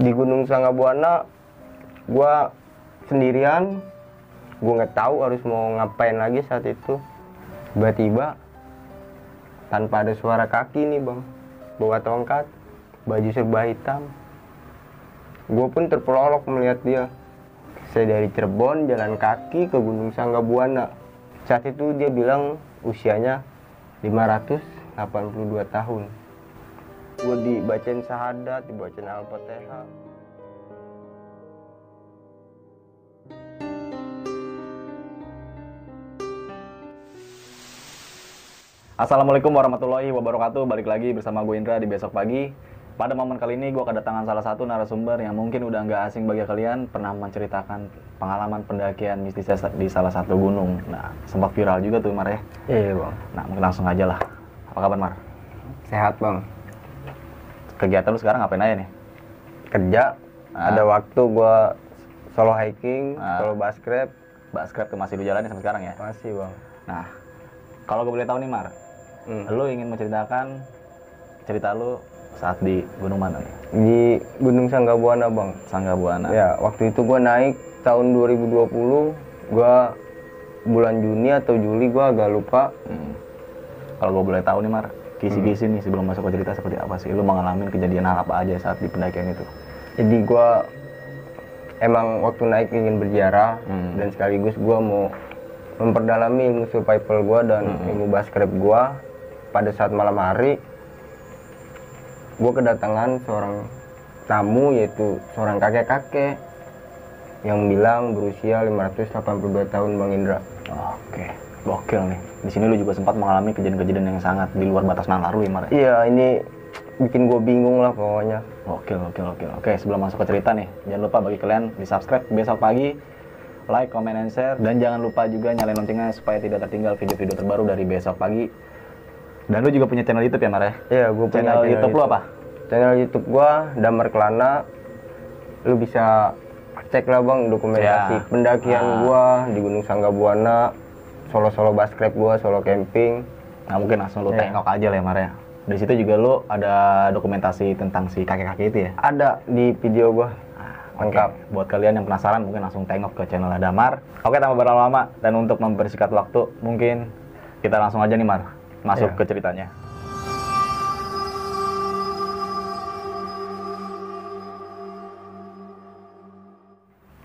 di Gunung Sanggabuana gua sendirian. Gua nggak tahu harus mau ngapain lagi saat itu. Tiba-tiba tanpa ada suara kaki nih bang. Bawa tongkat baju serba hitam. Gue pun terpelolok melihat dia. Saya dari Cirebon jalan kaki ke Gunung Sanggabuana saat itu dia bilang usianya 582 tahun gue dibacain syahadat dibacain al-fatihah Assalamualaikum warahmatullahi wabarakatuh. Balik lagi bersama gue Indra di besok pagi. Pada momen kali ini gue kedatangan salah satu narasumber yang mungkin udah nggak asing bagi kalian pernah menceritakan pengalaman pendakian mistis di salah satu gunung. Nah, sempat viral juga tuh Mar ya. iya bang Nah, mungkin langsung aja lah. Apa kabar Mar? sehat bang Kegiatan lu sekarang ngapain aja nih? kerja Ah. ada waktu gue solo hiking Ah. solo baskrep Mbak Scrap tuh masih lu jalani sampai sekarang ya? masih bang Nah, kalau gue boleh tahu nih Mar, Hmm. lu ingin menceritakan cerita lu saat di gunung mana nih? di Gunung Sanggabuana bang Sangga Buana. Ya, waktu itu gue naik tahun 2020, gue bulan Juni atau Juli gue agak lupa. Hmm. Kalau gue boleh tahu nih Mar, kisi-kisi nih sebelum masuk ke cerita seperti apa sih? Lu mengalami kejadian hal apa aja saat di pendakian itu? Jadi gue emang waktu naik ingin berziarah Hmm. dan sekaligus gue mau memperdalami ilmu survival gue dan ilmu baskrep gue. Pada saat malam hari, gue kedatangan seorang tamu yaitu seorang kakek-kakek yang bilang berusia 582 tahun Bang Indra. Oke, gokil nih. Di sini lu juga sempat mengalami kejadian-kejadian yang sangat di luar batas nalar lu ya Mar? ya? Iya, ini bikin gue bingung lah pokoknya. Gokil, gokil, gokil. Oke, sebelum masuk ke cerita nih, jangan lupa bagi kalian di subscribe besok pagi, like, comment, and share, dan jangan lupa juga nyalain loncengnya supaya tidak tertinggal video-video terbaru dari besok pagi. Dan lu juga punya channel YouTube ya Mar ya? Iya, gue punya Channel YouTube lu apa? Channel YouTube gua Damar Kelana. Lu bisa cek lah bang dokumentasi Ya. pendakian Ah. gua di Gunung Sanggabuana, solo-solo baskrep gua, solo camping. Nah mungkin langsung lu Iya. tengok aja lah ya Mar ya. Di situ juga lu ada dokumentasi tentang si kakek-kakek itu ya? Ada di video gua. Oke, Lengkap. Buat kalian yang penasaran mungkin langsung tengok ke channel Damar. Oke, tanpa berlama-lama dan untuk mempersingkat waktu, mungkin kita langsung aja nih Mar, masuk Iya. ke ceritanya.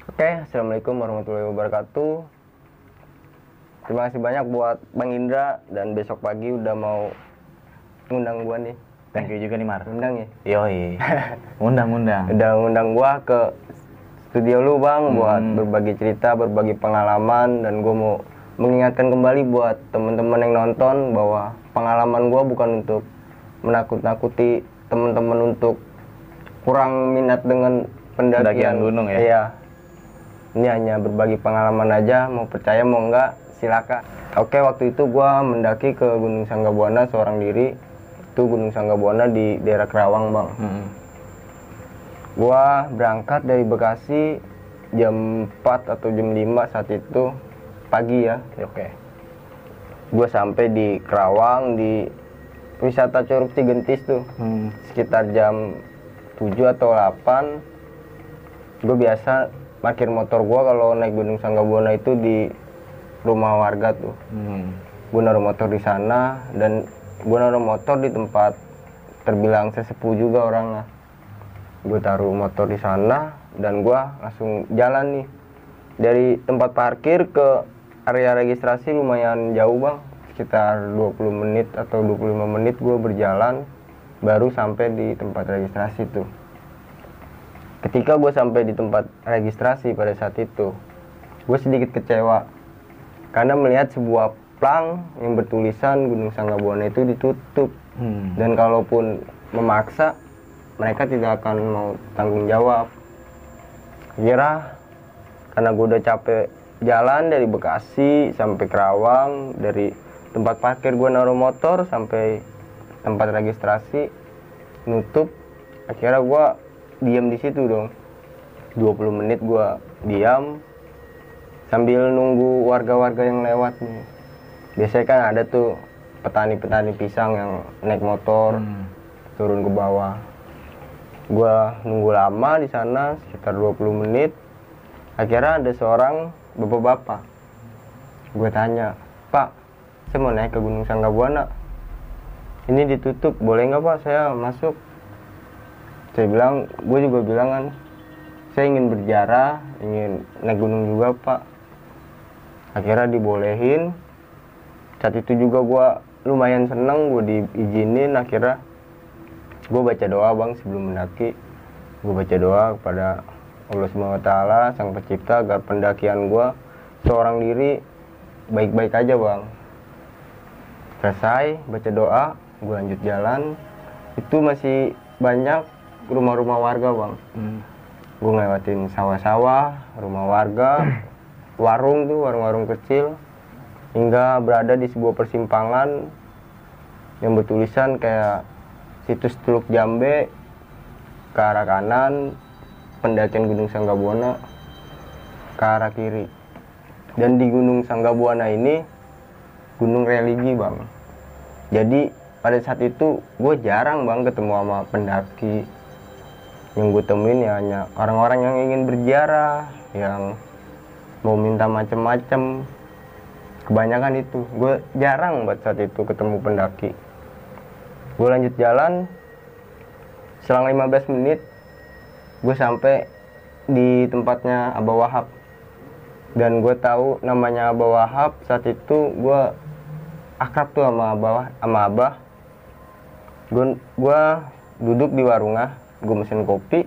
Oke, assalamualaikum warahmatullahi wabarakatuh. Terima kasih banyak buat Bang Indra dan besok pagi udah mau ngundang gua nih. Thank you juga nih Mar. Undang ya? Yoi. Undang-undang. udah ngundang gua ke studio lu bang buat Hmm. berbagi cerita berbagi pengalaman dan gua mau mengingatkan kembali buat teman-teman yang nonton bahwa pengalaman gua bukan untuk menakut-nakuti teman-teman untuk kurang minat dengan pendakian, Pendakian gunung ya? iya ini hanya berbagi pengalaman aja mau percaya mau enggak silakan oke waktu itu gua mendaki ke Gunung Sanggabuana seorang diri itu Gunung Sanggabuana di daerah Kerawang bang Hmm. Gua berangkat dari Bekasi jam 4 atau jam 5 saat itu pagi ya. Oke. Gua sampai di Kerawang di wisata Curug Cigentis tuh Hmm. sekitar jam 7 atau 8. Gue biasa parkir motor gua kalau naik Gunung Sanggabuana itu di rumah warga tuh. Hmm. Gue naruh motor di sana dan gue naruh motor di tempat terbilang sesepuh juga orangnya. Gue taruh motor di sana dan gue langsung jalan nih dari tempat parkir ke area registrasi lumayan jauh bang, sekitar 20 menit atau 25 menit gue berjalan baru sampai di tempat registrasi tuh. Ketika gue sampai di tempat registrasi pada saat itu, gue sedikit kecewa karena melihat sebuah plang yang bertulisan Gunung Sanggabuana itu ditutup. Hmm. dan kalaupun memaksa mereka tidak akan mau tanggung jawab. Kira karena gue udah capek jalan dari Bekasi sampai Kerawang dari tempat parkir gue naruh motor sampai tempat registrasi nutup akhirnya gue diam di situ dong. 20 menit gue diam sambil nunggu warga-warga yang lewat nih. Biasanya kan ada tuh petani-petani pisang yang naik motor Hmm. turun ke bawah. Gua nunggu lama di sana sekitar 20 menit. Akhirnya ada seorang bapak-bapak. Gue tanya pak saya mau naik ke Gunung Sanggabuana ini ditutup boleh nggak pak? Saya masuk. Saya bilang gue juga bilang kan saya ingin berjarah ingin naik gunung juga pak akhirnya dibolehin. Saat itu juga gue lumayan seneng gue diizinin. Akhirnya gue baca doa bang sebelum mendaki. Gue baca doa kepada Allah SWT sang pencipta agar pendakian gue seorang diri baik-baik aja bang. Selesai baca doa gue lanjut jalan. Itu masih banyak rumah-rumah warga bang. Hmm. gue ngelewatin sawah-sawah rumah warga warung tuh warung-warung kecil. Hingga berada di sebuah persimpangan yang bertulisan kayak situs Teluk Jambe ke arah kanan pendakian Gunung Sanggabuana ke arah kiri. Dan di Gunung Sanggabuana ini gunung religi bang. Jadi pada saat itu gue jarang bang ketemu sama pendaki yang gue temuin. Ya hanya orang-orang yang ingin berziarah yang mau minta macem-macem. Kebanyakan itu. Gue jarang buat saat itu ketemu pendaki. Gue lanjut jalan. Selang 15 menit gue sampai di tempatnya Abah Wahab. Dan gue tahu namanya Abah Wahab saat itu gue akrab tuh sama Abah sama Abah. Gue gue duduk di warungah gue mesin kopi.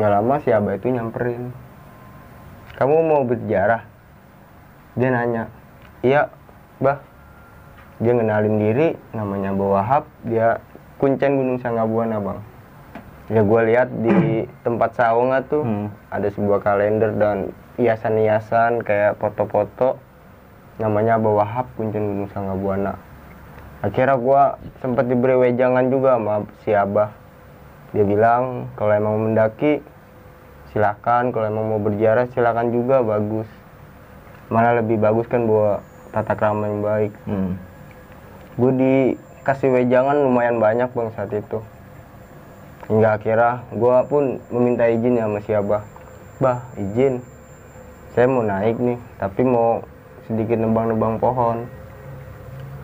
Nggak lama si Abah itu nyamperin kamu mau berjarah? Dia nanya. Iya bah dia ngenalin diri namanya Wahab. Dia kuncen Gunung Sanggabuana bang. Ya gue lihat di tempat saunga tuh Hmm. ada sebuah kalender dan hiasan-hiasan kayak foto-foto. Namanya Wahab kuncen Gunung Sanggabuana akhirnya gue sempat diberi wejangan juga sama si Abah. Dia bilang kalau emang mau mendaki silakan kalau emang mau berziarah silakan juga bagus. Malah lebih bagus kan bawa tata krama yang baik. Hmm. gue dikasih wejangan lumayan banyak bang saat itu. Hingga akhirnya gue pun meminta izin ya sama si Abah. Bah izin? Saya mau naik nih tapi mau sedikit nebang-nebang pohon.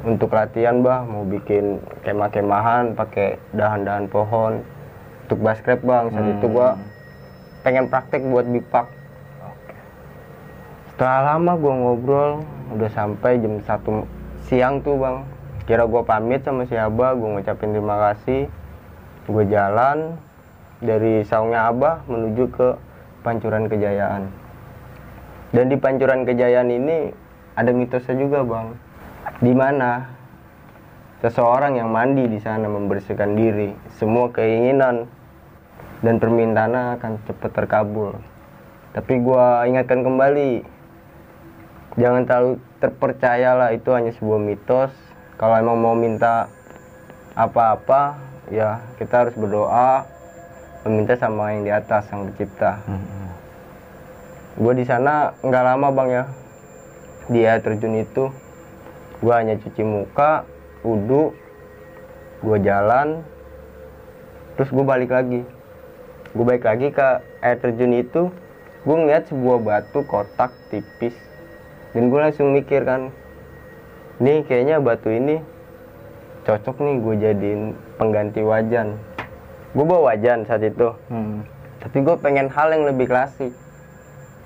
Untuk latihan bah mau bikin kemah-kemahan pakai dahan-dahan pohon. Untuk basket bang. Saat itu gue pengen praktek buat bipak setelah lama gue ngobrol udah sampai jam satu siang tuh bang. Kira gue pamit sama si Abah gue ngucapin terima kasih. Gue jalan dari saungnya Abah menuju ke Pancuran Kejayaan. Dan di Pancuran Kejayaan ini ada mitosnya juga bang. Di mana seseorang yang mandi di sana membersihkan diri semua keinginan dan permintaannya akan cepat terkabul. Tapi gua ingatkan kembali jangan terlalu terpercayalah itu hanya sebuah mitos. Kalau emang mau minta apa-apa ya kita harus berdoa meminta sama yang di atas yang pencipta. Hmm. gue di sana nggak lama bang ya. Di air terjun itu gue hanya cuci muka wudhu gue jalan terus gue balik lagi gue balik lagi ke air terjun itu gue ngeliat sebuah batu kotak tipis dan gue langsung mikir kan nih kayaknya batu ini cocok nih gue jadiin pengganti wajan gue bawa wajan saat itu Hmm. tapi gue pengen hal yang lebih klasik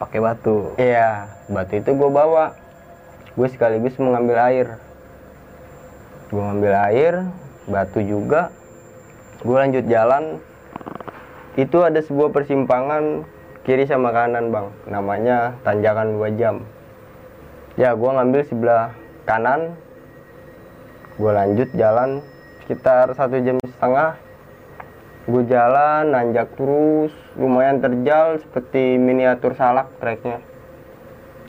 Pakai batu. Iya, batu itu gue bawa. Gue sekaligus mengambil air. Gue ngambil air, batu juga. Gue lanjut jalan. Itu ada sebuah persimpangan kiri sama kanan bang. Namanya tanjakan dua jam. Ya, gue ngambil sebelah kanan. Gue lanjut jalan sekitar satu jam setengah gue jalan nanjak terus lumayan terjal seperti miniatur salak treknya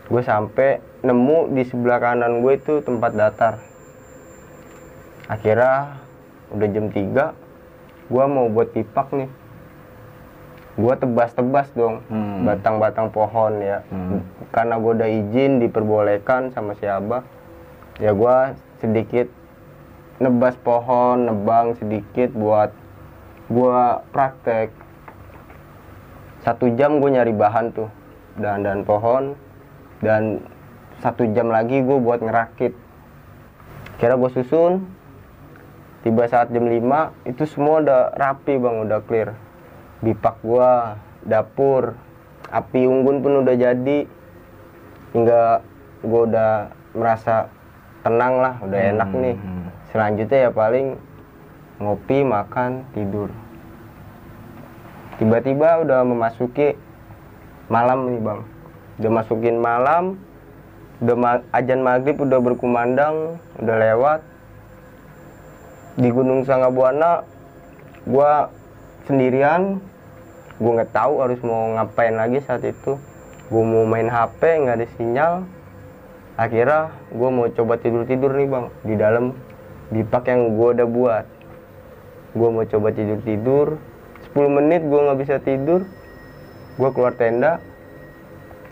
gue sampai nemu di sebelah kanan gue itu tempat datar akhirnya udah jam 3 gue mau buat pipak nih gue tebas-tebas dong Hmm. batang-batang pohon ya Hmm. karena gue udah izin diperbolehkan sama si abah ya gue sedikit nebas pohon nebang sedikit buat gua praktek satu jam gue nyari bahan tuh dan dan pohon dan satu jam lagi gue buat ngerakit kira gue susun tiba saat jam 5 itu semua udah rapi bang udah clear bipak gua dapur api unggun pun udah jadi. Hingga gua udah merasa tenang lah udah enak nih. Hmm. selanjutnya ya paling ngopi makan tidur. Tiba-tiba udah memasuki malam nih bang. Udah masukin malam udah ma- ajan maghrib udah berkumandang udah lewat. Di Gunung Sanggabuana gua sendirian gua nggak tahu harus mau ngapain lagi saat itu. Gua mau main HP nggak ada sinyal. Akhirnya gua mau coba tidur tidur nih bang. Di dalam bipak yang gua udah buat. Gua mau coba tidur tidur 10 menit gua nggak bisa tidur. Gua keluar tenda.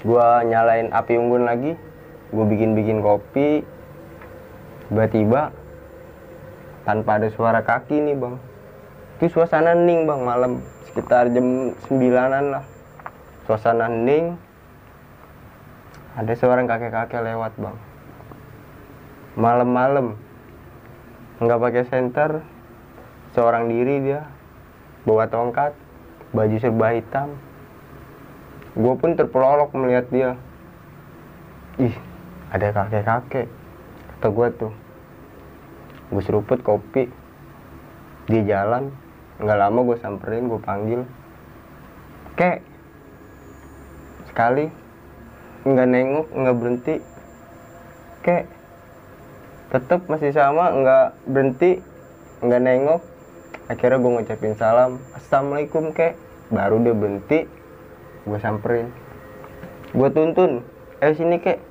Gua nyalain api unggun lagi. Gua bikin bikin kopi. Tiba-tiba tanpa ada suara kaki nih bang. Itu suasana hening bang malam sekitar jam 9an lah. Suasana hening. Ada seorang kakek-kakek lewat bang. Malam-malam. Nggak pakai senter. Seorang diri dia. Bawa tongkat. Baju serba hitam. Gue pun terpelolok melihat dia. Ih ada kakek-kakek. Kata gue tuh. Gue seruput kopi. Di jalan nggak lama gue samperin gue panggil. Kek. Sekali. Nggak nengok nggak berhenti. Kek. Tetep masih sama nggak berhenti nggak nengok. Akhirnya gue ngucapin salam. Assalamualaikum kek. Baru dia berhenti gue samperin. Gue tuntun eh sini kek.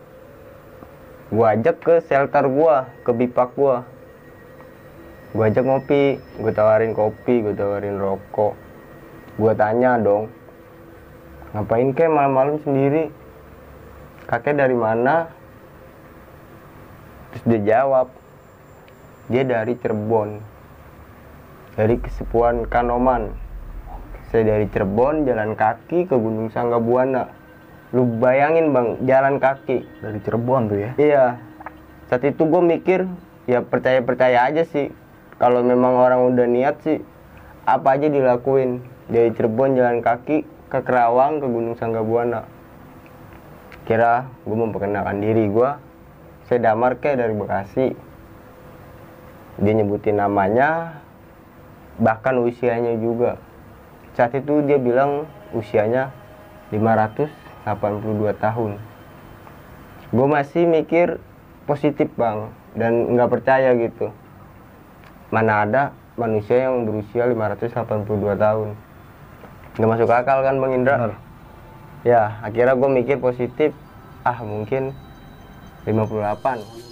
Gue ajak ke shelter gue ke bipak gue gue ajak ngopi gue tawarin kopi gue tawarin rokok. Gue tanya dong ngapain kek malam-malam sendiri? Kakek dari mana? Terus dia jawab dia dari Cirebon. Dari kesepuan Kanoman. Saya dari Cirebon jalan kaki ke Gunung Sanggabuana. Lu bayangin bang jalan kaki. Dari Cirebon tuh ya. Iya. Saat itu gue mikir ya percaya percaya aja sih. Kalau memang orang udah niat sih apa aja dilakuin dari Cirebon jalan kaki ke Kerawang ke Gunung Sanggabuana. Kira gue memperkenalkan diri gue. Saya Damar ke dari Bekasi. Dia nyebutin namanya, bahkan usianya juga. Saat itu dia bilang usianya 582 tahun gue masih mikir positif bang dan nggak percaya gitu mana ada manusia yang berusia 582 tahun. Nggak masuk akal kan bang Indra? Benar. ya akhirnya gue mikir positif. Ah mungkin 58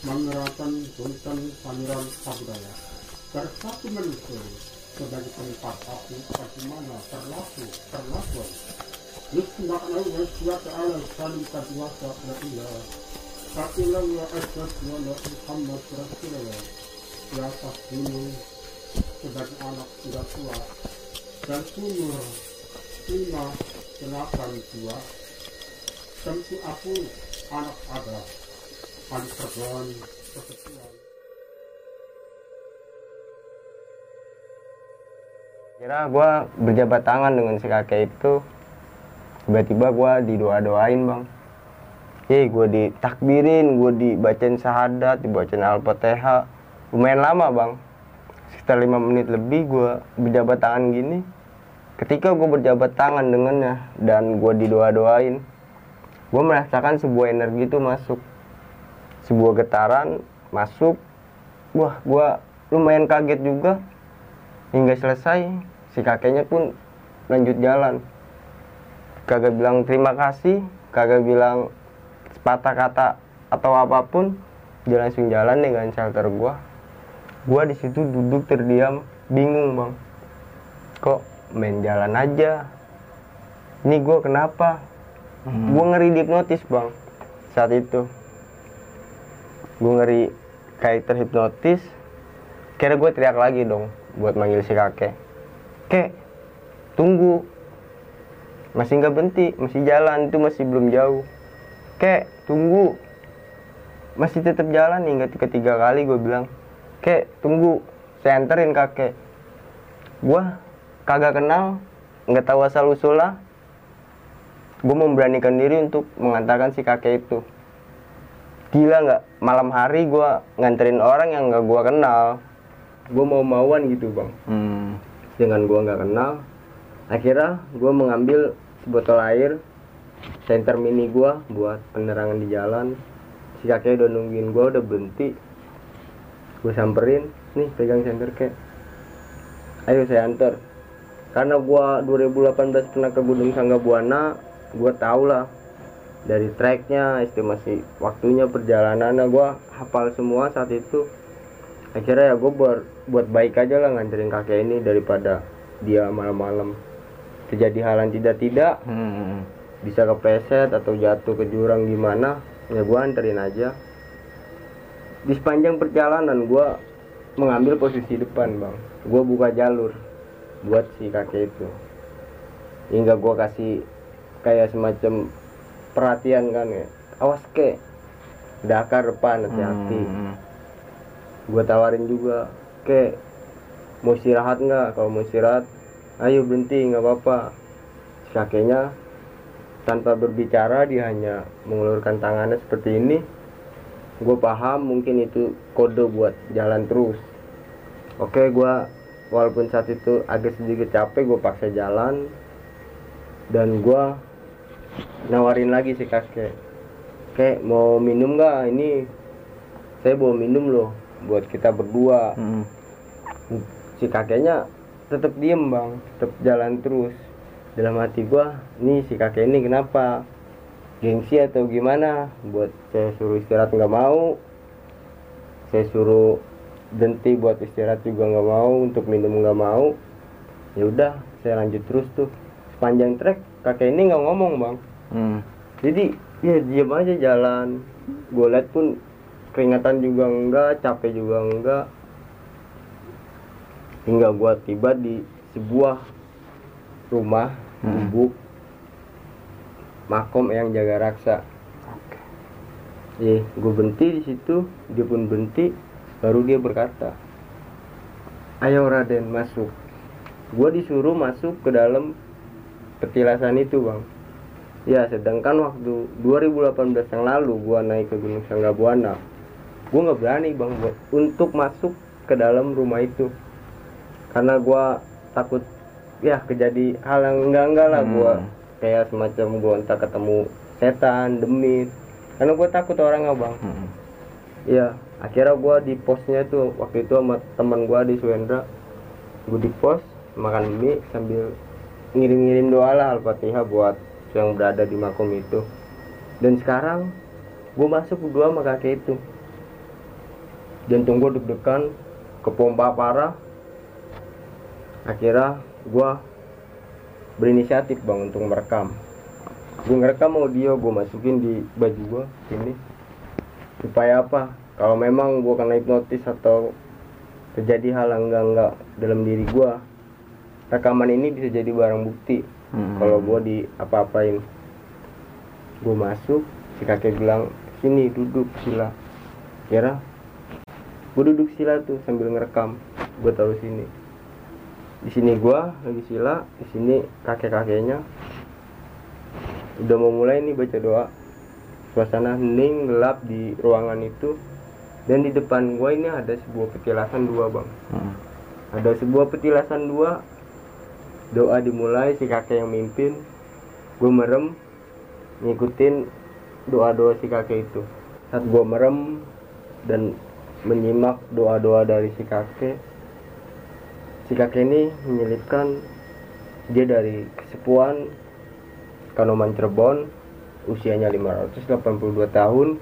menyerahkan punten pangeran sabudaya bersatu manusia sebagai tempat aku bagaimana terlaku Yusuf makna wa ta'ala salim kadwasa wa ila Fakilah wa asad wa Muhammad Rasulullah Di atas gunung sebagai anak sudah tua. Dan sumur lima delapan dua. Tentu aku anak ada. Paling terbang kebetulan kira gue berjabat tangan dengan si kakek itu. Tiba-tiba gue didoa-doain bang. Eh gue ditakbirin gue dibacain syahadat dibacain al-fatihah lumayan lama bang. Sekitar lima menit lebih gue berjabat tangan gini. Ketika gue berjabat tangan dengannya dan gue didoa-doain gue merasakan sebuah energi itu masuk. Sebuah getaran masuk. Wah gue lumayan kaget juga. Hingga selesai si kakeknya pun lanjut jalan. Kagak bilang terima kasih kagak bilang sepatah kata atau apa pun dia langsung jalan dengan shelter gua gua di situ duduk terdiam bingung bang. Kok main jalan aja? Ini gua kenapa? Hmm. gua ngeri dihipnotis bang. Saat itu. Gua ngeri kayak terhipnotis. Kira gue teriak lagi dong buat manggil si kakek. Kek tunggu. Masih nggak berhenti masih jalan itu masih belum jauh. Kek tunggu. Masih tetap jalan hingga ketiga kali gue bilang kek tunggu. Saya anterin kakek. Gue kagak kenal nggak tahu asal usulnya. Gue memberanikan diri untuk mengantarkan si kakek itu. Gila nggak? Malam hari gue nganterin orang yang nggak gue kenal. Gue mau mauan gitu bang. Hmm. dengan gue nggak kenal akhirnya gue mengambil sebotol air senter mini gue buat penerangan di jalan. Si kakek udah nungguin gue udah berhenti gue samperin nih pegang senter kek. Ayo saya antar. Karena gue 2018 pernah ke Gunung Sangga Buana gue tau lah dari treknya estimasi waktunya perjalanannya gue hafal semua saat itu. Akhirnya ya gue buat buat baik aja lah nganterin kakek ini daripada dia malam-malam. Terjadi hal yang tidak-tidak Hmm. bisa kepleset atau jatuh ke jurang gimana ya gue anterin aja di sepanjang perjalanan gue mengambil posisi depan bang. Gue buka jalur buat si kakek itu. Hingga gue kasih kayak semacam perhatian kan ya. Awas ke dakar depan hati-hati. Hmm. gue tawarin juga ke mau istirahat nggak? Kalau mau istirahat ayo berhenti nggak apa-apa. Si kakeknya tanpa berbicara dia hanya mengulurkan tangannya seperti ini gue paham mungkin itu kode buat jalan terus. Oke gue walaupun saat itu agak sedikit capek gue paksa jalan. Dan gue nawarin lagi si kakek. Kek mau minum nggak? Ini saya bawa minum loh buat kita berdua. Hmm. si kakeknya tetap diem bang. Tetap jalan terus. Dalam hati gua nih si kakek ini kenapa gengsi atau gimana? Buat saya suruh istirahat nggak mau. Saya suruh berhenti buat istirahat juga nggak mau untuk minum nggak mau. Ya udah saya lanjut terus tuh. Sepanjang trek kakek ini nggak ngomong bang. Hmm. jadi ya diam aja jalan. Gue liat pun keringatan juga enggak capek juga enggak hingga gua tiba di sebuah rumah Hmm. gubuk makom yang jaga raksa Iya, gue berhenti di situ, dia pun berhenti, baru dia berkata, "Ayo Raden masuk." Gue disuruh masuk ke dalam petilasan itu, bang. Ya, sedangkan waktu 2018 yang lalu gua naik ke Gunung Sanggabuana, gua nggak berani bang buat untuk masuk ke dalam rumah itu, karena gua takut ya kejadi hal yang enggak enggak lah Hmm. Kayak semacam gua entah ketemu setan, demit, karena gua takut orang bang. Hmm. Akhirnya gua di posnya tuh waktu itu sama teman gua di Suendra, gua di pos makan mie sambil ngirim-ngirim doa lah al-fatihah buat yang berada di makom itu. Dan sekarang gua masuk berdua sama kakek itu. Jantung gua deg-degan, kepompa parah. Akhirnya gua berinisiatif bang untuk merekam. Gue ngerekam audio gue masukin di baju gua ini supaya apa? Kalau memang gua kena hipnotis atau terjadi hal yang enggak enggak dalam diri gua rekaman ini bisa jadi barang bukti. Hmm. kalau gua di apa-apain. Gua masuk si kakek bilang sini duduk sila. Kira? Gua duduk sila tuh sambil ngerekam. Gua taruh sini di sini gua lagi sila. Di sini kakek kakeknya udah mau mulai nih baca doa. Suasana hening gelap di ruangan itu. Dan di depan gua ini ada sebuah petilasan dua bang. Hmm. ada sebuah petilasan dua. Doa dimulai si kakek yang mimpin. Gue merem ngikutin doa-doa si kakek itu. Saat gue merem dan menyimak doa-doa dari si kakek si kakek ini menyelipkan dia dari kesepuan Kanoman Cirebon usianya 582 tahun.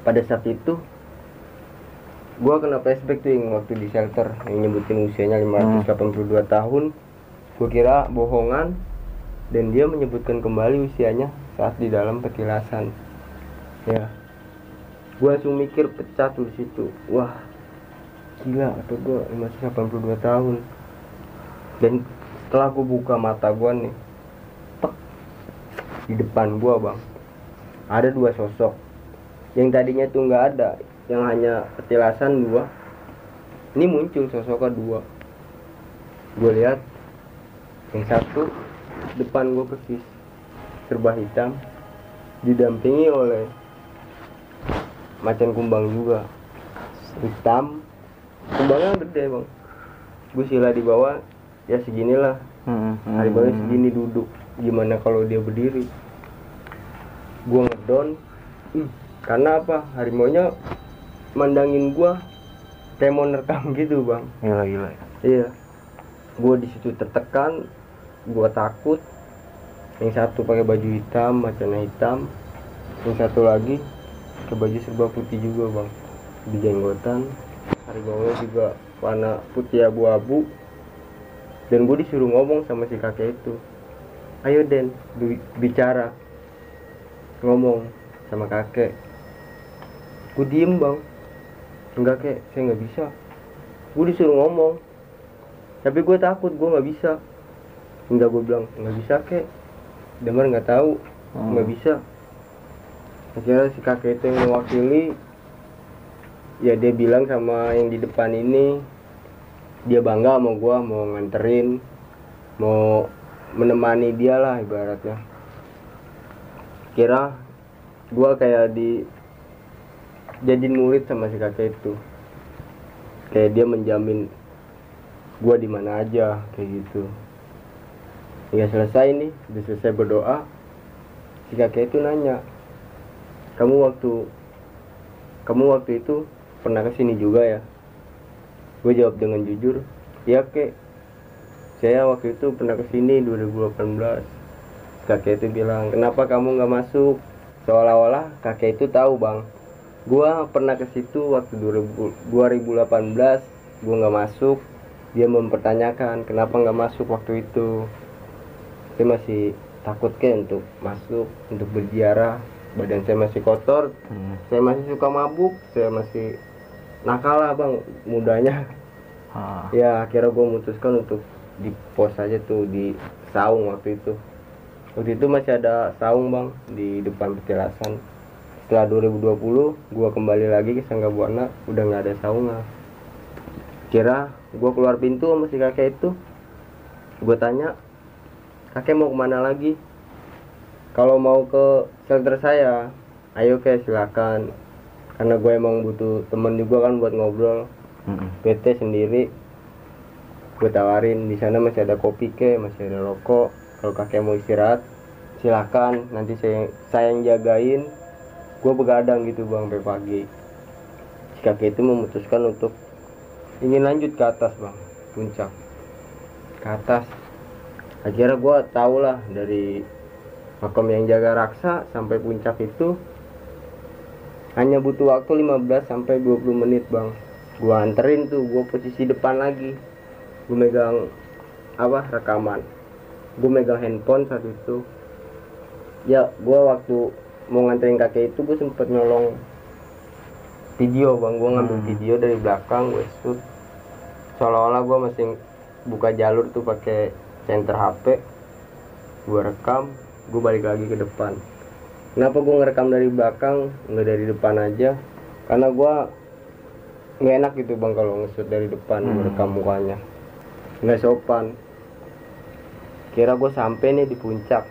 Pada saat itu gua kena flashback tuh yang waktu di shelter yang nyebutin usianya 582 tahun. Gua kira bohongan dan dia menyebutkan kembali usianya saat di dalam petilasan ya. Gua langsung mikir pecah tuh di situ. Wah gila kata gue masih 82 tahun. Dan setelah gue buka mata gue nih tek, di depan gue bang ada dua sosok. Yang tadinya tuh nggak ada yang hanya petilasan dua. Ini muncul sosoknya dua gue lihat yang satu depan gue persis serba hitam didampingi oleh macan kumbang juga. Hitam kumbangnya gede bang. Gue sila di bawah ya seginilah Hmm, hmm, harimau hmm. segini duduk. Gimana kalau dia berdiri? Gue ngedon "Ih, karena apa? Harimau nya mandangin gua kayak mau nerekam gitu bang. Gila gila. iya. Gue di situ tertekan. Gue takut. Yang satu pakai baju hitam macannya hitam. Yang satu lagi pakai baju serba putih juga bang. Di jenggotan harimau juga warna putih abu-abu. Dan gue disuruh ngomong sama si kakek itu ayo Den bi- bicara. Ngomong sama kakek. Gue diem bang. Enggak kek saya nggak bisa. Gue disuruh ngomong. Tapi gue takut gue nggak bisa. Enggak gue bilang nggak bisa kek. Damar nggak tahu Hmm. nggak bisa. Akhirnya si kakek itu yang mewakili ya dia bilang sama yang di depan ini dia bangga sama gue mau nganterin mau menemani dia lah ibaratnya. Kira gue kayak di jadi murid sama si kakek itu. Kayak dia menjamin gua di mana aja kayak gitu. Hingga selesai nih udah selesai berdoa si kakek itu nanya kamu waktu kamu waktu itu pernah ke sini juga ya. Gue jawab dengan jujur ya kek. Saya waktu itu pernah ke sini 2018 kakek itu bilang kenapa kamu nggak masuk? Seolah-olah kakek itu tahu bang. Gua pernah ke situ waktu 2000 2018 gua nggak masuk. Dia mempertanyakan kenapa nggak masuk waktu itu? Saya masih takut ke untuk masuk untuk berziarah. Badan saya masih kotor Hmm. saya masih suka mabuk saya masih nakal lah bang mudanya. Ah. ya akhirnya gue memutuskan untuk di pos aja tuh di saung waktu itu. Waktu itu masih ada saung bang di depan petilasan. Setelah 2020 gue kembali lagi ke Sangga Buana udah nggak ada saungnya kira gue keluar pintu sama si kakek itu. Gue tanya kakek mau ke mana lagi? Kalau mau ke shelter saya. Ayo ke silakan karena gue emang butuh temen juga kan buat ngobrol. Hmm. PT sendiri. Gue tawarin di sana masih ada kopi ke masih ada rokok. Kalau kakek mau istirahat silakan. Nanti saya saya yang jagain. Gue begadang gitu bang sampai pagi. Si kakek itu memutuskan untuk ingin lanjut ke atas bang. Puncak. Ke atas. Akhirnya gue tau lah dari makam yang jaga raksa sampai puncak itu hanya butuh waktu 15 sampai 20 menit bang. Gua anterin tuh gua posisi depan lagi. Gua megang apa rekaman. Gua megang handphone saat itu. Ya gua waktu mau nganterin kakek itu gua sempet nyolong video bang. Gua ngambil Hmm. video dari belakang gua shoot. Seolah-olah gua masih buka jalur tuh pakai center HP gua rekam gua balik lagi ke depan kenapa gua ngerekam dari belakang nggak dari depan aja? Karena gua nggak enak gitu bang kalau ngesut dari depan Hmm. merekam mukanya. Nggak sopan. Kira gue sampai nih di puncak.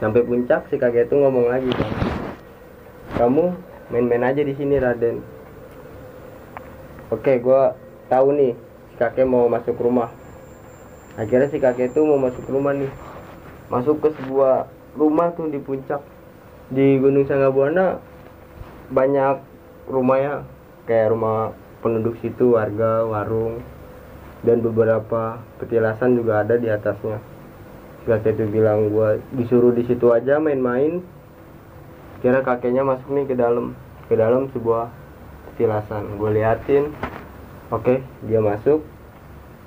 Sampai puncak si kakek itu ngomong lagi bang. Kamu main-main aja di sini Raden. Oke gue tahu nih si kakek mau masuk rumah. Akhirnya si kakek itu mau masuk rumah nih. Masuk ke sebuah rumah tuh di puncak. Di Gunung Sanggabuana banyak rumahnya kayak rumah penduduk situ warga warung dan beberapa petilasan juga ada di atasnya. Kakek itu bilang gua disuruh di situ aja main-main. Kira kakeknya masuk nih ke dalam. Ke dalam sebuah petilasan. Gue liatin. Oke dia masuk.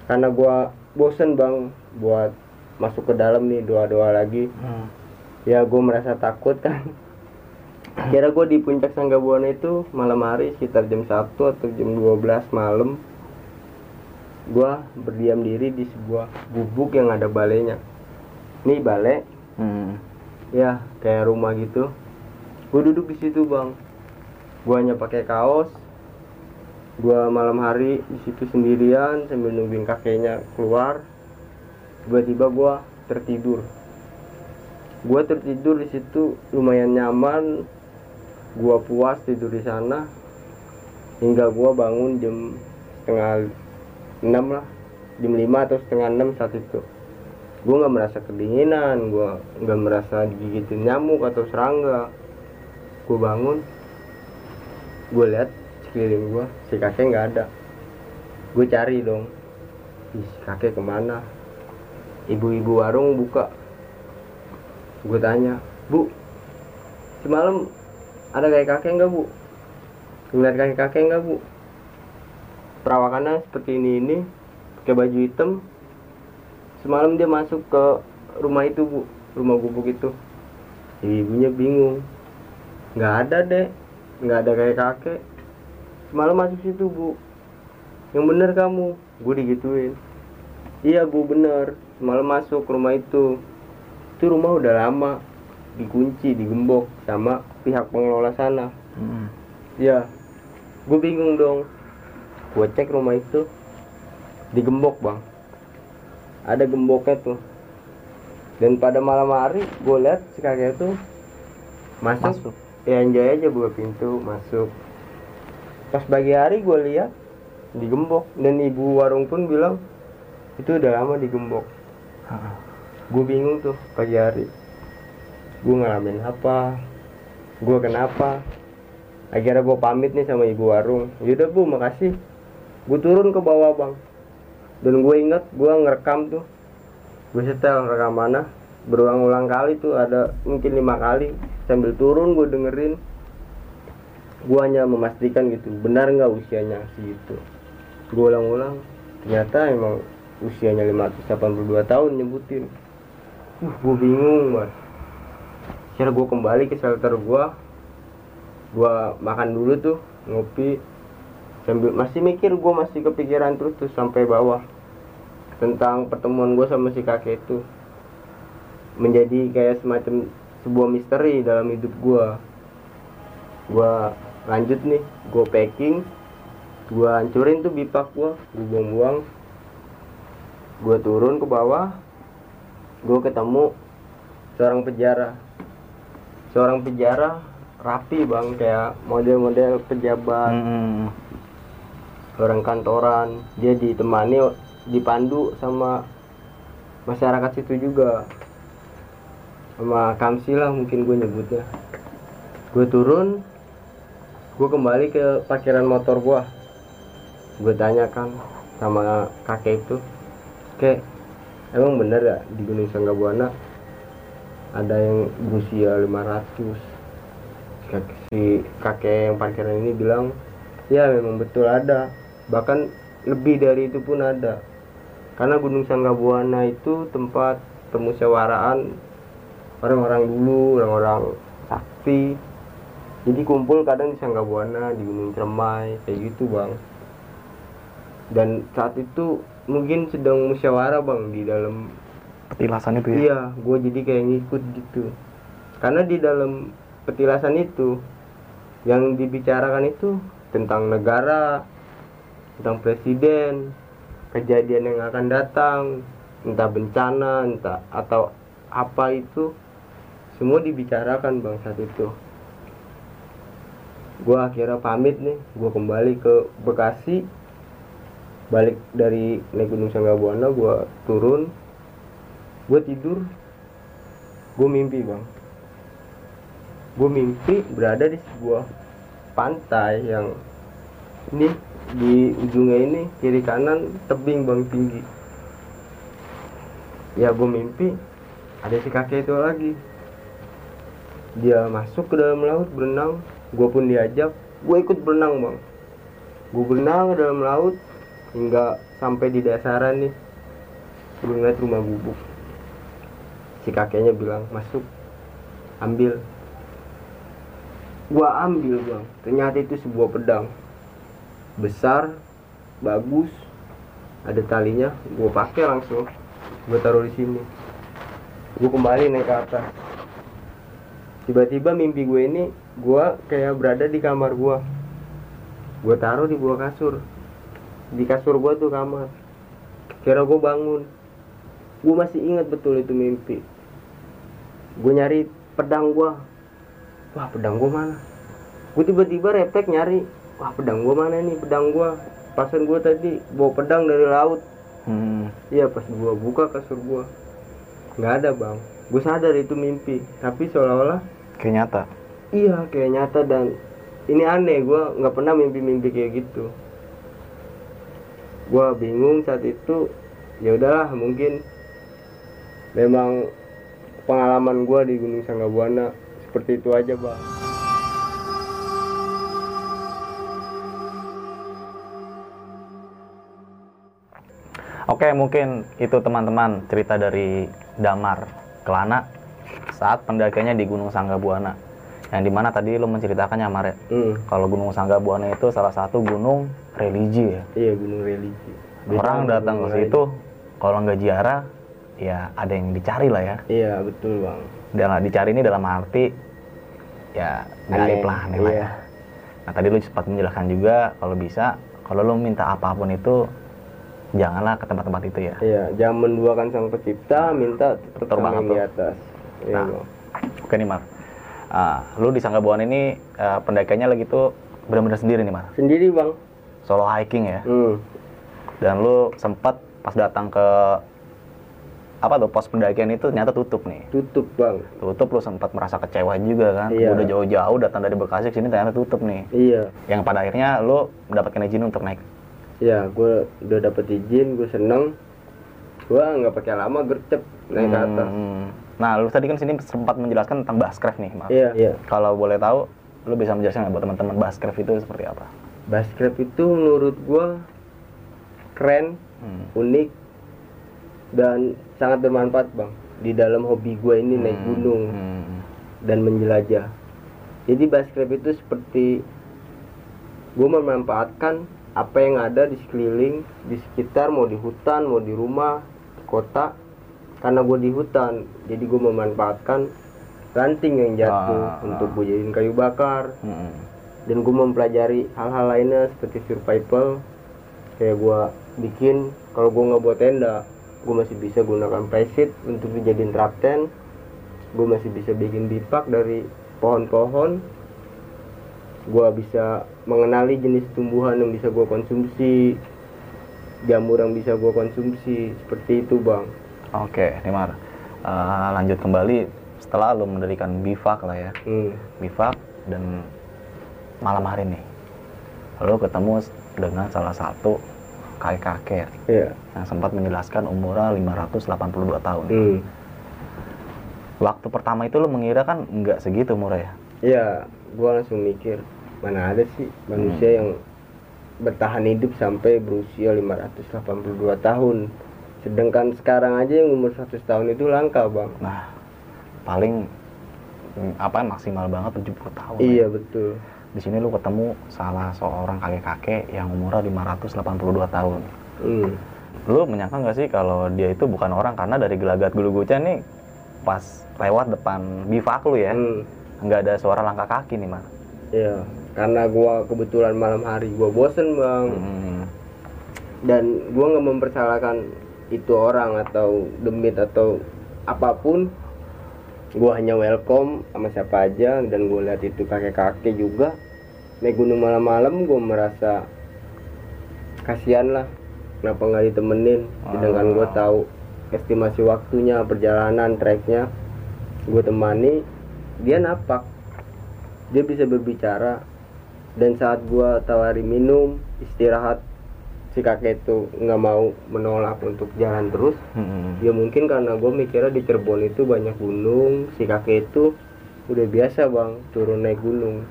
Karena gua bosen bang buat masuk ke dalam nih doa-doa lagi. Hmm. Ya gue merasa takut kan. Kira gue di puncak Sanggabuana itu malam hari sekitar jam 1 atau jam 12 malam gue berdiam diri di sebuah gubuk yang ada balainya nih balai Hmm. ya kayak rumah gitu. Gue duduk di situ bang. Gue hanya pakai kaos. Gue malam hari di situ sendirian sambil nungguin kakeknya keluar. Tiba-tiba gue tertidur gue tertidur di situ lumayan nyaman. Gue puas tidur di sana. Hingga gue bangun jam setengah enam lah. Jam lima atau setengah enam saat itu. Gue nggak merasa kedinginan gue nggak merasa digigitin nyamuk atau serangga. Gue bangun gue lihat sekeliling gue si kakek nggak ada. Gue cari dong si kakek ke mana? Ibu-ibu warung buka gue tanya bu semalam ada kayak kakek nggak bu? Ngeliat kakek kakek nggak bu? Perawakannya seperti ini ini pakai baju hitam. Semalam dia masuk ke rumah itu bu rumah gubuk itu. Ibunya bingung. Nggak ada deh nggak ada kayak kakek. Semalam masuk situ bu. Yang bener kamu. Gue digituin. Iya bu bener. Semalam masuk rumah itu itu rumah udah lama dikunci digembok sama pihak pengelola sana Hmm. Iya, gue bingung dong. Gue cek rumah itu digembok bang. Ada gemboknya tuh. Dan pada malam hari gue lihat si kakek itu masuk. Masuk. Ya enjoy aja buka pintu masuk. Pas pagi hari gue lihat digembok dan ibu warung pun bilang itu udah lama digembok. Gue bingung tuh pagi hari. Gue ngalamin apa? Gue kenapa? Akhirnya gue pamit nih sama ibu warung. Yaudah bu, makasih. Gue turun ke bawah bang. Dan gue inget gue ngerekam tuh. Gue setel rekamannya berulang-ulang kali tuh ada mungkin lima kali sambil turun gue dengerin gue hanya memastikan gitu benar nggak usianya segitu gue ulang-ulang ternyata emang usianya 582 tahun nyebutin uh gue bingung banget akhirnya gue kembali ke shelter gue gue makan dulu tuh ngopi. Sambil masih mikir gue masih kepikiran terus tuh sampai bawah. Tentang pertemuan gue sama si kakek itu. Menjadi kayak semacam sebuah misteri dalam hidup gue gue lanjut nih gue packing. Gue hancurin tuh bipak gue gue buang-buang. Gue turun ke bawah gue ketemu seorang penjara. Seorang penjara rapi bang kayak model-model pejabat. Hmm. orang kantoran dia ditemani dipandu sama masyarakat situ juga. Sama kamsi lah mungkin gue nyebutnya. Gue turun gue kembali ke parkiran motor gue gue tanyakan sama kakek itu kek emang bener ya di Gunung Sanggabuana ada yang berusia 500 Kak- si kakek yang parkiran ini bilang ya memang betul ada. Bahkan lebih dari itu pun ada. Karena Gunung Sanggabuana itu tempat permusyawaraan orang-orang dulu orang-orang sakti. Jadi kumpul kadang di Sanggabuana di Gunung Cermai kayak gitu bang. Dan saat itu mungkin sedang musyawarah bang di dalam Petilasan itu ya. Iya, gue jadi kayak ngikut gitu. Karena di dalam petilasan itu yang dibicarakan itu tentang negara, tentang presiden, kejadian yang akan datang, entah bencana, entah atau apa itu, semua dibicarakan bang saat itu. Gue akhirnya pamit nih, gue kembali ke Bekasi, balik dari naik Gunung Sanggabuana, gue turun, gue tidur. Gue mimpi bang. Gue mimpi berada di sebuah pantai yang ini di ujungnya ini kiri kanan tebing bang tinggi. Ya gue mimpi ada si kakek itu lagi. Dia masuk ke dalam laut berenang. Gue pun diajak. Gue ikut berenang bang. Gue berenang ke dalam laut hingga sampai di dasaran nih. Gue ngeliat rumah gubuk. Si kakeknya bilang masuk. Ambil. Gua ambil bang. Ternyata itu sebuah pedang. Besar bagus. Ada talinya. Gua pakai langsung. Gua taruh di sini. Gua kembali naik ke atas. Tiba-tiba mimpi gue ini gua kayak berada di kamar gua. Gua taruh di bawah kasur di kasur gua tuh kamar. Kira gua bangun. Gua masih ingat betul itu mimpi. Gue nyari pedang gua. Wah pedang gua mana? Gue tiba-tiba refleks nyari. Wah pedang gua mana nih? Pedang gua. Pasan gua tadi bawa pedang dari laut. Hmm. iya pas gua buka kasur gua. Nggak ada bang. Gue sadar itu mimpi. Tapi seolah-olah Kayak nyata. iya kayak nyata dan ini aneh. Gua nggak pernah mimpi-mimpi kayak gitu gua bingung saat itu ya udahlah mungkin memang pengalaman gua di Gunung Sanggabuana seperti itu aja bang Oke, mungkin itu teman-teman cerita dari Damar Kelana saat pendakiannya di Gunung Sanggabuana. Yang di mana tadi lo menceritakannya Mare. hmm. Kalau Gunung Sanggabuana itu salah satu gunung religi ya. iya gunung religi Beda Orang datang ke situ kalau nggak ziarah ya ada yang dicari lah ya. iya betul bang Dan dicari ini dalam arti ya gaib lah lah iya. ya. Nah tadi lu sempat menjelaskan juga kalau bisa kalau lu minta apa pun itu janganlah ke tempat-tempat itu ya. iya jangan menduakan sang pencipta minta tetap yang di atas iya Nah. bang Oke nih Mar. Ah, lu di Sanggabuana ini eh, pendakiannya lagi tuh benar-benar sendiri nih Mar. sendiri bang Solo hiking ya. hmm. Dan lu sempat pas datang ke apa tuh pos pendakian itu ternyata tutup nih. tutup bang Tutup lu sempat merasa kecewa juga kan. Iya. Udah jauh-jauh datang dari Bekasi ke sini ternyata tutup nih. iya Yang pada akhirnya lu mendapatkan izin untuk naik. ya gue udah dapet izin gue seneng gue nggak pakai lama gercep naik ke atas Hmm. Nah, lu tadi kan sini sempat menjelaskan tentang Bascraft nih, Mar. iya iya Kalau boleh tahu, lu bisa menjelaskan nggak buat teman-teman Bascraft itu seperti apa? basket itu menurut gue keren Hmm. unik dan sangat bermanfaat bang di dalam hobi gue ini naik gunung Hmm. dan menjelajah jadi basket itu seperti gue memanfaatkan apa yang ada di sekeliling di sekitar mau di hutan mau di rumah di kota karena gue di hutan jadi gue memanfaatkan ranting yang jatuh Ah, untuk gue jadiin kayu bakar. Hmm. dan gue mempelajari hal-hal lainnya seperti survival. Kayak gue bikin kalau gue nggak buat tenda gue masih bisa gunakan plywood untuk dijadiin trap tent gue masih bisa bikin bipak dari pohon-pohon. Gue bisa mengenali jenis tumbuhan yang bisa gue konsumsi jamur yang bisa gue konsumsi seperti itu bang Oke, nih Mar. Eh, lanjut kembali setelah lu mendirikan bivak lah ya. hmm. Bivak dan malam hari nih. Lu ketemu dengan salah satu kakek-kakek ya yang sempat menjelaskan umurnya 582 tahun. hmm. Waktu pertama itu lu mengira kan nggak segitu umurnya ya? ya gue langsung mikir mana ada sih manusia yang bertahan hidup sampai berusia 582 tahun sedangkan sekarang aja yang umur 100 tahun itu langka bang Nah, paling mm, apa maksimal banget 70 tahun. iya betul Di sini lu ketemu salah seorang kakek-kakek yang umurnya 582 tahun. hmm. Lu menyangka nggak sih kalau dia itu bukan orang karena dari gelagat gelugutnya nih pas lewat depan bivak lu ya, Hmm. nggak ada suara langkah kaki nih, Mas. iya karena gua kebetulan malam hari gua bosen bang Hmm. dan gua nggak mempersalahkan itu orang atau demit atau apa pun gua hanya welcome sama siapa aja dan gua lihat itu kakek-kakek juga. Naik gunung malam-malam gua merasa kasihan lah kenapa nggak ditemenin? Sedangkan gua tahu estimasi waktunya perjalanan treknya gue temani dia napak. Dia bisa berbicara. Dan saat gua tawari minum istirahat si kakek itu nggak mau menolak untuk jalan terus Hmm. ya mungkin karena gue mikirnya di Cirebon itu banyak gunung si kakek itu udah biasa bang turun naik gunung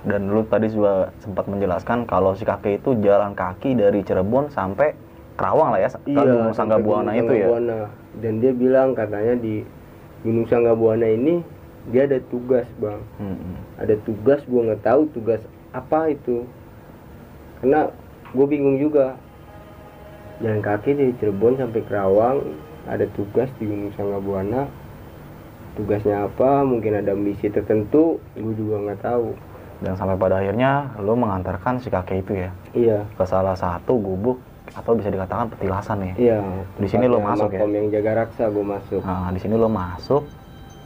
Dan lu tadi juga sempat menjelaskan kalau si kakek itu jalan kaki dari Cirebon sampai Kerawang lah ya, Gunung Iya, sampai Sanggabuana Gunung itu ya. Dan dia bilang katanya di Gunung Sanggabuana ini dia ada tugas bang Mm-mm. ada tugas gue nggak tahu tugas apa itu karena gue bingung juga jalan kaki dari Cirebon sampai Kerawang ada tugas di Gunung Sanggabuana. Tugasnya apa? Mungkin ada misi tertentu? Gue juga nggak tahu. Dan sampai pada akhirnya lo mengantarkan si kakek itu ya? Iya. Ke salah satu gubuk atau bisa dikatakan petilasan nih. iya. Di sini lo masuk ya? yang jaga raksa gue masuk. Nah, di sini lo masuk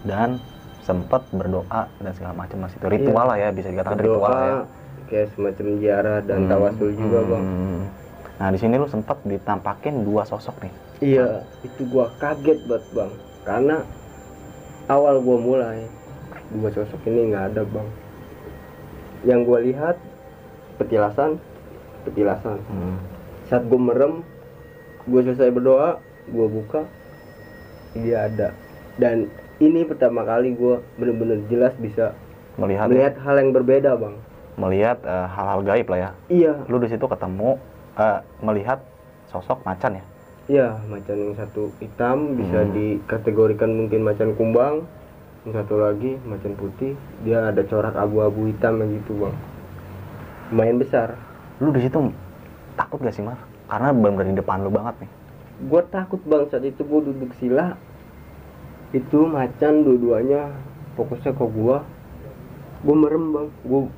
dan sempat berdoa dan segala macam. Mas itu ritual lah ya bisa dikatakan ritual Iya. berdoa ya. kayak semacam ziarah dan Hmm, tawasul juga bang. Hmm. Nah di sini lo sempat ditampakin dua sosok nih. Iya, itu gua kaget banget bang, karena awal gua mulai dua sosok ini nggak ada bang. Yang gua lihat petilasan, petilasan. Hmm. Saat gua merem, gua selesai berdoa, gua buka, dia ada. Dan ini pertama kali gua bener-bener jelas bisa Melihat melihat hal yang berbeda bang. melihat eh, hal-hal gaib lah ya. Iya, Lu di situ ketemu eh, melihat sosok macan ya. iya macan yang satu hitam bisa Hmm. dikategorikan mungkin macan kumbang yang satu lagi macan putih dia ada corak abu-abu hitam yang gitu bang lumayan besar Lu di situ takut gak sih Mar? Karena benar-benar di depan lu banget nih. gue takut bang saat itu gue duduk sila itu macan dua-duanya fokusnya ke gue gue merem bang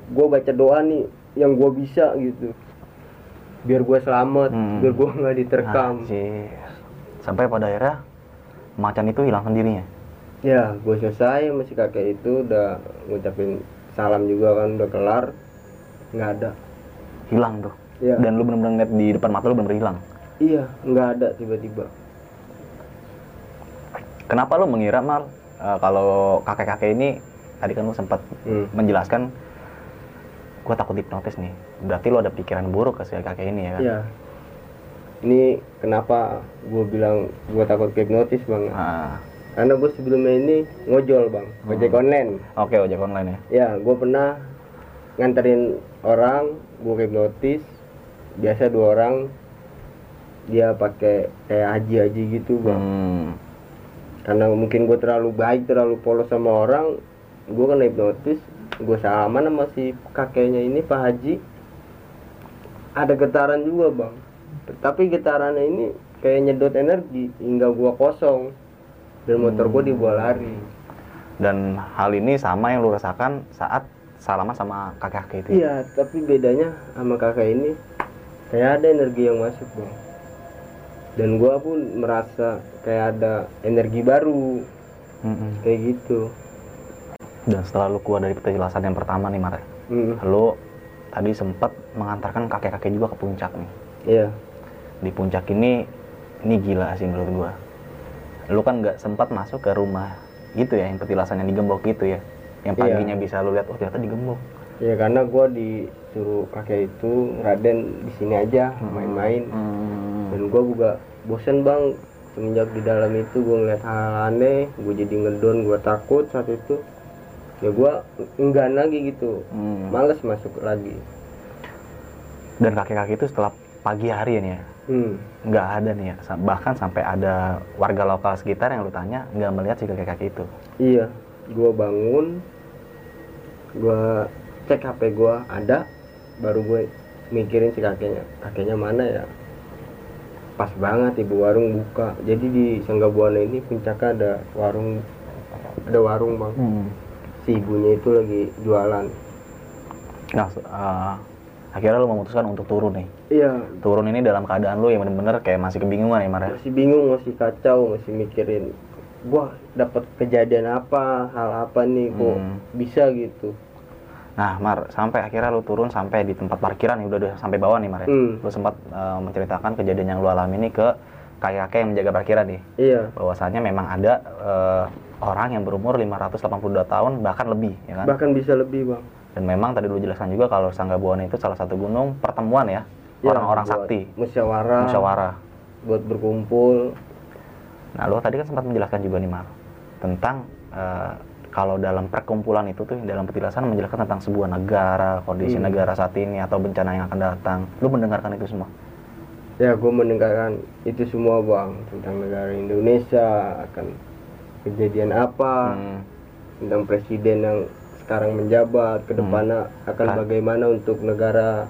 gue baca doa nih yang gue bisa gitu biar gue selamat Hmm. biar gue nggak diterkam Anjir. Sampai pada akhirnya macan itu hilang sendirinya. ya gue selesai masih kakek itu udah ngucapin salam juga kan udah kelar nggak ada Hilang tuh. ya Dan lu benar-benar ngeliat di depan mata lu benar-benar hilang. iya nggak ada tiba-tiba Kenapa lu mengira Mar eh, kalau kakek-kakek ini tadi kan lu sempat Hmm. menjelaskan gua takut hipnotis nih. Berarti lu ada pikiran buruk ke si kakek ini ya kan? Iya. Ini kenapa gue bilang gue takut ke hipnotis bang? Ah, Karena gue sebelumnya ini ngojol bang, ojek online. Oke, ojek online ya. Ya, gue pernah nganterin orang, gue ke hipnotis. Biasa dua orang, dia pakai kayak haji-haji gitu bang. Hmm. Karena mungkin gue terlalu baik, terlalu polos sama orang, gue kena hipnotis. Gue salaman sama si kakeknya ini Pak Haji. Ada getaran juga bang. Tapi getarannya ini kayak nyedot energi hingga gua kosong dan motor gua dibawa lari. Dan hal ini sama yang lu rasakan saat salaman sama kakek-kakek itu. ya? Iya, tapi bedanya sama kakak ini kayak ada energi yang masuk bang. Dan gua pun merasa kayak ada energi baru Mm-mm. kayak gitu. Dan setelah lu keluar dari penjelasan yang pertama nih Mar, Hmm, lu tadi sempat mengantarkan kakek-kakek juga ke puncak nih. Iya, Di puncak ini, ini gila sih menurut gua. Lu kan nggak sempat masuk ke rumah gitu ya, yang petilasan yang digembok gitu ya. Yang Iya. paginya bisa lu lihat, oh ternyata digembok. ya karena gua disuruh kakek itu Raden di sini aja main-main. Hmm. dan gua juga bosen bang semenjak di dalam itu gua ngeliat hal aneh gue jadi ngedon gua takut saat itu ya gua enggan lagi gitu. Hmm. males masuk lagi. Dan kakek-kakek itu setelah pagi hari ini ya, hmm. nggak ada nih ya. Bahkan sampai ada warga lokal sekitar yang lu tanya nggak melihat si kakek-kakek itu. iya. Gua bangun gua cek hp gua ada baru gue mikirin si kakeknya. Kakeknya mana ya? Pas banget ibu warung buka. Jadi di Sanggabuana ini puncaknya ada warung ada warung bang si ibunya itu lagi jualan Nah, eh, akhirnya lu memutuskan untuk turun nih. iya Turun ini dalam keadaan lu yang bener-bener kayak masih kebingungan ya, Mar. ya? masih bingung masih kacau masih mikirin gua dapat kejadian apa hal apa nih kok Hmm. bisa gitu Nah, Mar, sampai akhirnya lu turun sampai di tempat parkiran ya udah, udah sampai bawah nih, Mar. ya? Hmm. Lu sempat eh, menceritakan kejadian yang lu alami ini ke kakek-kakek yang menjaga parkiran nih. iya Bahwasanya memang ada eh, orang yang berumur 582 tahun bahkan lebih, ya kan? bahkan bisa lebih bang Dan memang tadi lu jelaskan juga kalau Sanggabuana itu salah satu gunung pertemuan ya, Ya, orang-orang buat sakti, musyawarah musyawarah. buat berkumpul Nah, lu tadi kan sempat menjelaskan juga nih, Mar, tentang eh, kalau dalam perkumpulan itu tuh dalam petilasan menjelaskan tentang sebuah negara, kondisi Hmm. negara saat ini atau bencana yang akan datang. Lu mendengarkan itu semua? Ya gue mendengarkan itu semua bang tentang negara Indonesia akan kejadian apa Hmm. tentang presiden yang sekarang menjabat ke depannya akan Kan. bagaimana untuk negara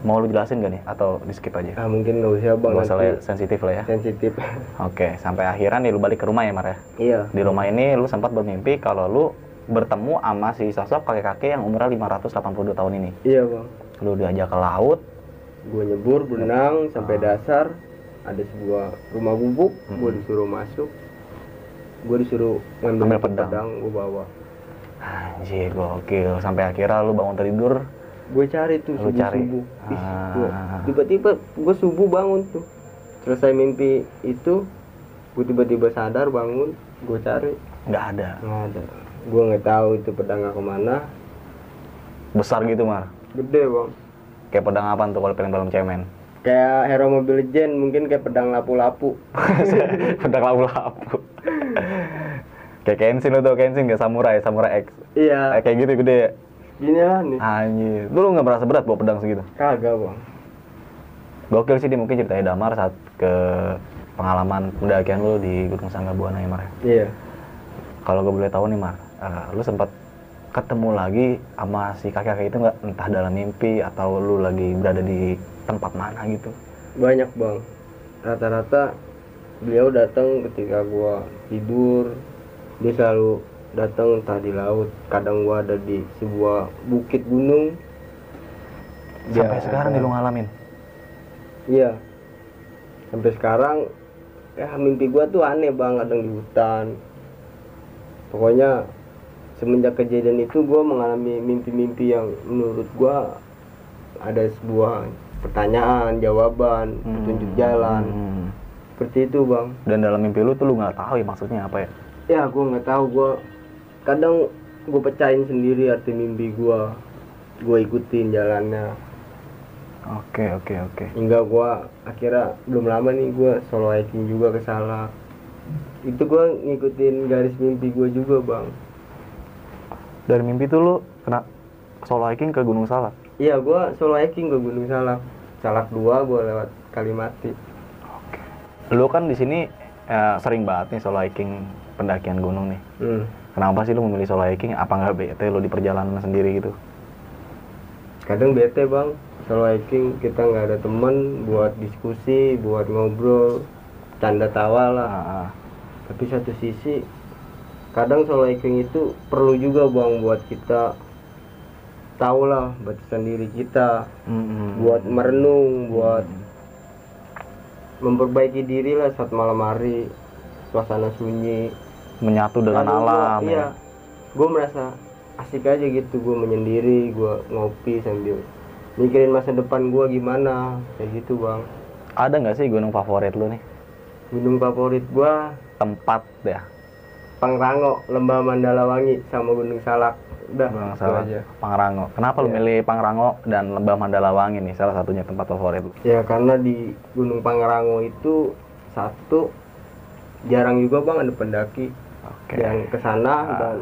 Mau lu jelasin gak nih atau di skip aja? ah mungkin nggak usah bang Gak usah ya, sensitif lah ya. sensitif Oke, sampai akhirnya nih lu balik ke rumah ya Mar ya. iya Di rumah ini lu sempat bermimpi kalau lu bertemu sama si sosok kakek-kakek yang umurnya 582 tahun ini. iya bang Lu diajak ke laut, gue nyebur berenang sampai Ah. dasar ada sebuah rumah gubuk gue Mm-mm. disuruh masuk gue disuruh ngambil pedang. pedang gue bawa anjir gokil. Sampai akhirnya lu bangun tidur, gue cari tuh Lu subuh cari? subuh Ah. tiba-tiba gue subuh bangun tuh selesai mimpi itu gue tiba-tiba sadar bangun gue cari nggak ada. nggak ada gue nggak tahu itu pedangnya ke mana Besar gitu Mar. gede bang Kayak pedang apa tuh kalau film-film cemen? kayak hero mobil legend mungkin kayak pedang lapu-lapu pedang lapu-lapu. kayak Kenshin lu tuh, Kenshin kayak samurai, samurai X. iya Eh, kayak gitu gede ya. gini lah nih Anjir, lu nggak merasa berat bawa pedang segitu? kagak bang Gokil sih dia mungkin ceritanya Damar saat ke pengalaman pendakian lu di Gunung Sangga Buana ya Mar. ya. iya Kalau gue boleh tahu nih Mar, eh, lu sempat ketemu lagi sama si kakek-kakek itu nggak? Entah dalam mimpi atau lu lagi berada di tempat mana gitu? banyak bang. Rata-rata beliau datang ketika gua tidur. Dia selalu datang entah di laut. Kadang gua ada di sebuah bukit gunung. Dia Sampai sekarang ada- lu ngalamin. iya. Sampai sekarang ya mimpi gua tuh aneh bang. Kadang di hutan. Pokoknya semenjak kejadian itu gua mengalami mimpi-mimpi yang menurut gua ada sebuah pertanyaan jawaban petunjuk jalan. Hmm. seperti itu bang. Dan dalam mimpi lu tuh lu nggak tahu ya maksudnya apa ya? ya gue nggak tahu. Gue kadang gue pecahin sendiri arti mimpi gue gue ikutin jalannya. Oke oke oke. hingga gue akhirnya belum lama nih gue solo hiking juga ke Salak itu gue ngikutin garis mimpi gue juga bang Dari mimpi tuh lu kena solo hiking ke Gunung Salak. iya gue solo hiking ke Gunung Salak Salak 2 gue lewat Kalimati Lu kan di sini eh, sering banget nih solo hiking pendakian gunung nih. hmm. Kenapa sih lu memilih solo hiking? Apa nggak bete lu di perjalanan sendiri gitu? kadang bete bang solo hiking kita nggak ada temen buat diskusi buat ngobrol canda tawa lah Ah, ah. tapi satu sisi kadang solo hiking itu perlu juga bang buat kita tahu lah batasan diri kita Mm-mm. buat merenung buat memperbaiki diri lah saat malam hari suasana sunyi menyatu dengan gua- alam iya ya. gue merasa asik aja gitu gue menyendiri gue ngopi sambil mikirin masa depan gue gimana kayak gitu bang Ada nggak sih gunung favorit lu nih? gunung favorit gue Tempat ya. Pangrango Lembah Mandalawangi sama Gunung Salak udah Gunung Salak, aja Pangrango. Kenapa lu Iya. milih Pangrango dan Lembah Mandalawangi nih? Salah satunya tempat favorit lu. Ya karena di Gunung Pangrango itu satu jarang juga bang ada pendaki Oke. yang ke sana dan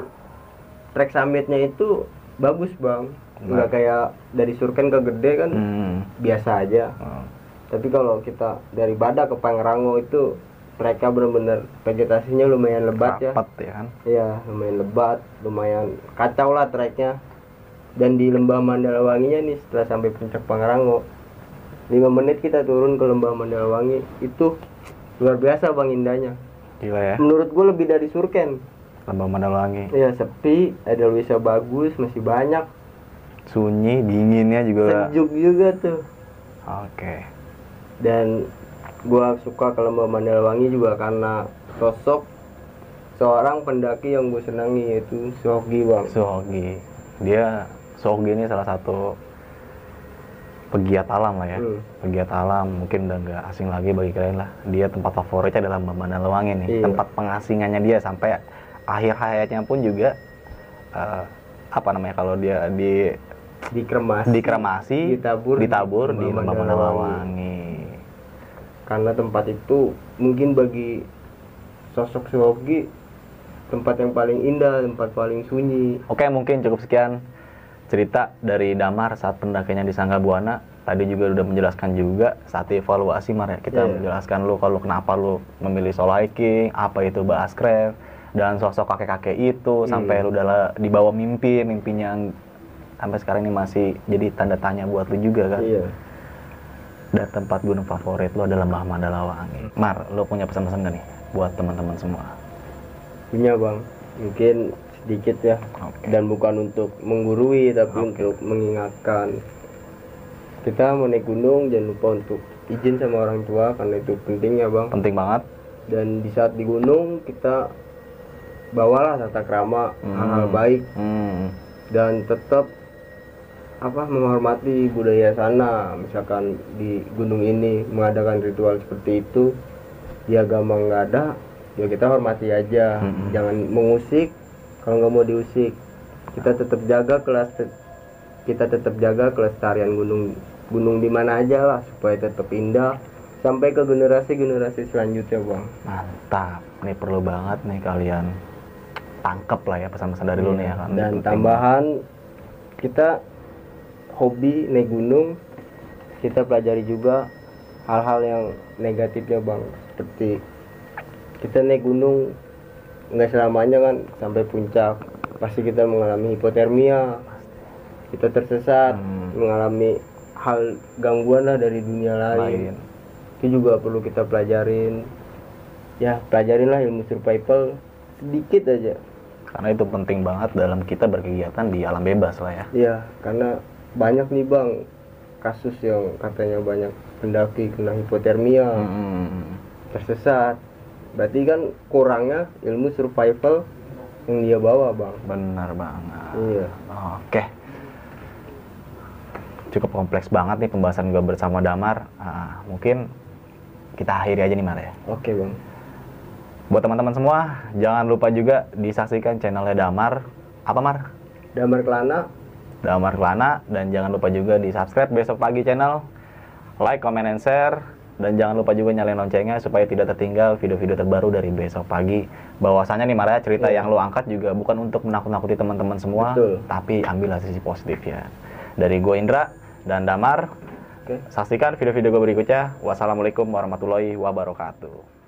trek summitnya itu bagus bang. Nggak kayak dari Surken ke Gede kan Hmm. biasa aja. Oh. Tapi kalau kita dari Badak ke Pangrango itu mereka benar-benar vegetasinya lumayan lebat ya. Rapat ya kan? Iya lumayan lebat, lumayan kacau lah treknya. Dan di lembah Mandalawanginya nih setelah sampai puncak Pangrango, 5 menit kita turun ke lembah Mandalawangi itu luar biasa bang indahnya. Gila ya. Menurut gue lebih dari Surken. Lembah Mandalawangi. Iya sepi, ada wisata bagus, masih banyak, Sunyi, dinginnya juga. sejuk juga tuh. Oke. Dan gua suka ke lembah Mandalawangi juga karena sosok seorang pendaki yang gue senangi yaitu Sogi bang. Sohogi. Dia Sohogi ini salah satu pegiat alam lah ya. Hmm. Pegiat alam mungkin udah nggak asing lagi bagi kalian lah. Dia tempat favoritnya adalah Mandalawangi nih. Iya. Tempat pengasingannya dia sampai akhir hayatnya pun juga eh, apa namanya kalau dia di dikremasi dikremasi ditabur ditabur di Lembah Lembah Mandalawangi. Karena tempat itu mungkin bagi sosok Sogi tempat yang paling indah tempat paling sunyi Oke, mungkin cukup sekian cerita dari Damar saat pendakiannya di Sangga Buana. Tadi juga udah menjelaskan juga saat evaluasi Mar ya. Kita Iya. menjelaskan lu kalau kenapa lu memilih solo hiking, apa itu baskref, dan sosok kakek-kakek itu Hmm. sampai lu udah dibawa mimpi mimpinya yang sampai sekarang ini masih jadi tanda tanya buat lu juga kan iya dan tempat gunung favorit lu adalah Mbah Mandalawangi Mar lu punya pesan-pesan gak nih buat teman-teman semua punya bang mungkin sedikit ya Oke. dan bukan untuk menggurui tapi Oke. untuk mengingatkan kita mau naik gunung jangan lupa untuk izin sama orang tua karena itu penting ya bang penting banget dan di saat di gunung kita bawalah tata krama hal-hal Hmm. baik hmm. dan tetap apa menghormati budaya sana. Misalkan di gunung ini mengadakan ritual seperti itu di agama nggak ada ya kita hormati aja. Mm-mm. jangan mengusik kalau nggak mau diusik. Kita tetap jaga kelas kita tetap jaga kelestarian gunung gunung di mana aja lah supaya tetap indah. Sampai ke generasi generasi selanjutnya bang. Mantap. Nih perlu banget nih kalian tangkep lah ya pesan-pesan dari lu nih ya kan. Dan tambahan kita hobi naik gunung kita pelajari juga hal-hal yang negatifnya bang. Seperti kita naik gunung nggak selamanya kan sampai puncak. Pasti kita mengalami hipotermia kita tersesat Hmm. mengalami hal gangguan lah dari dunia lain. Lain. Itu juga perlu kita pelajarin. Ya pelajarin lah ilmu survival sedikit aja. Karena itu penting banget dalam kita berkegiatan di alam bebas lah ya. Iya, karena banyak nih bang kasus yang katanya banyak pendaki kena hipotermia, Hmm. tersesat. Berarti kan kurangnya ilmu survival yang dia bawa bang. benar banget Iya. Oke. Cukup kompleks banget nih pembahasan gue bersama Damar. Ah, mungkin kita akhiri aja nih Mar ya. Oke bang. Buat teman-teman semua, jangan lupa juga disaksikan channelnya Damar. Apa Mar? Damar Kelana, Damar Kelana. Dan jangan lupa juga di subscribe besok pagi channel. Like, comment, and share. Dan jangan lupa juga nyalain loncengnya supaya tidak tertinggal video-video terbaru dari besok pagi. Bahwasanya nih Mar ya, cerita yang lu angkat juga bukan untuk menakut-nakuti teman-teman semua. Betul. Tapi ambillah sisi positif ya. Dari gue Indra dan Damar. oke. Saksikan video-video gue berikutnya. Wassalamualaikum warahmatullahi wabarakatuh.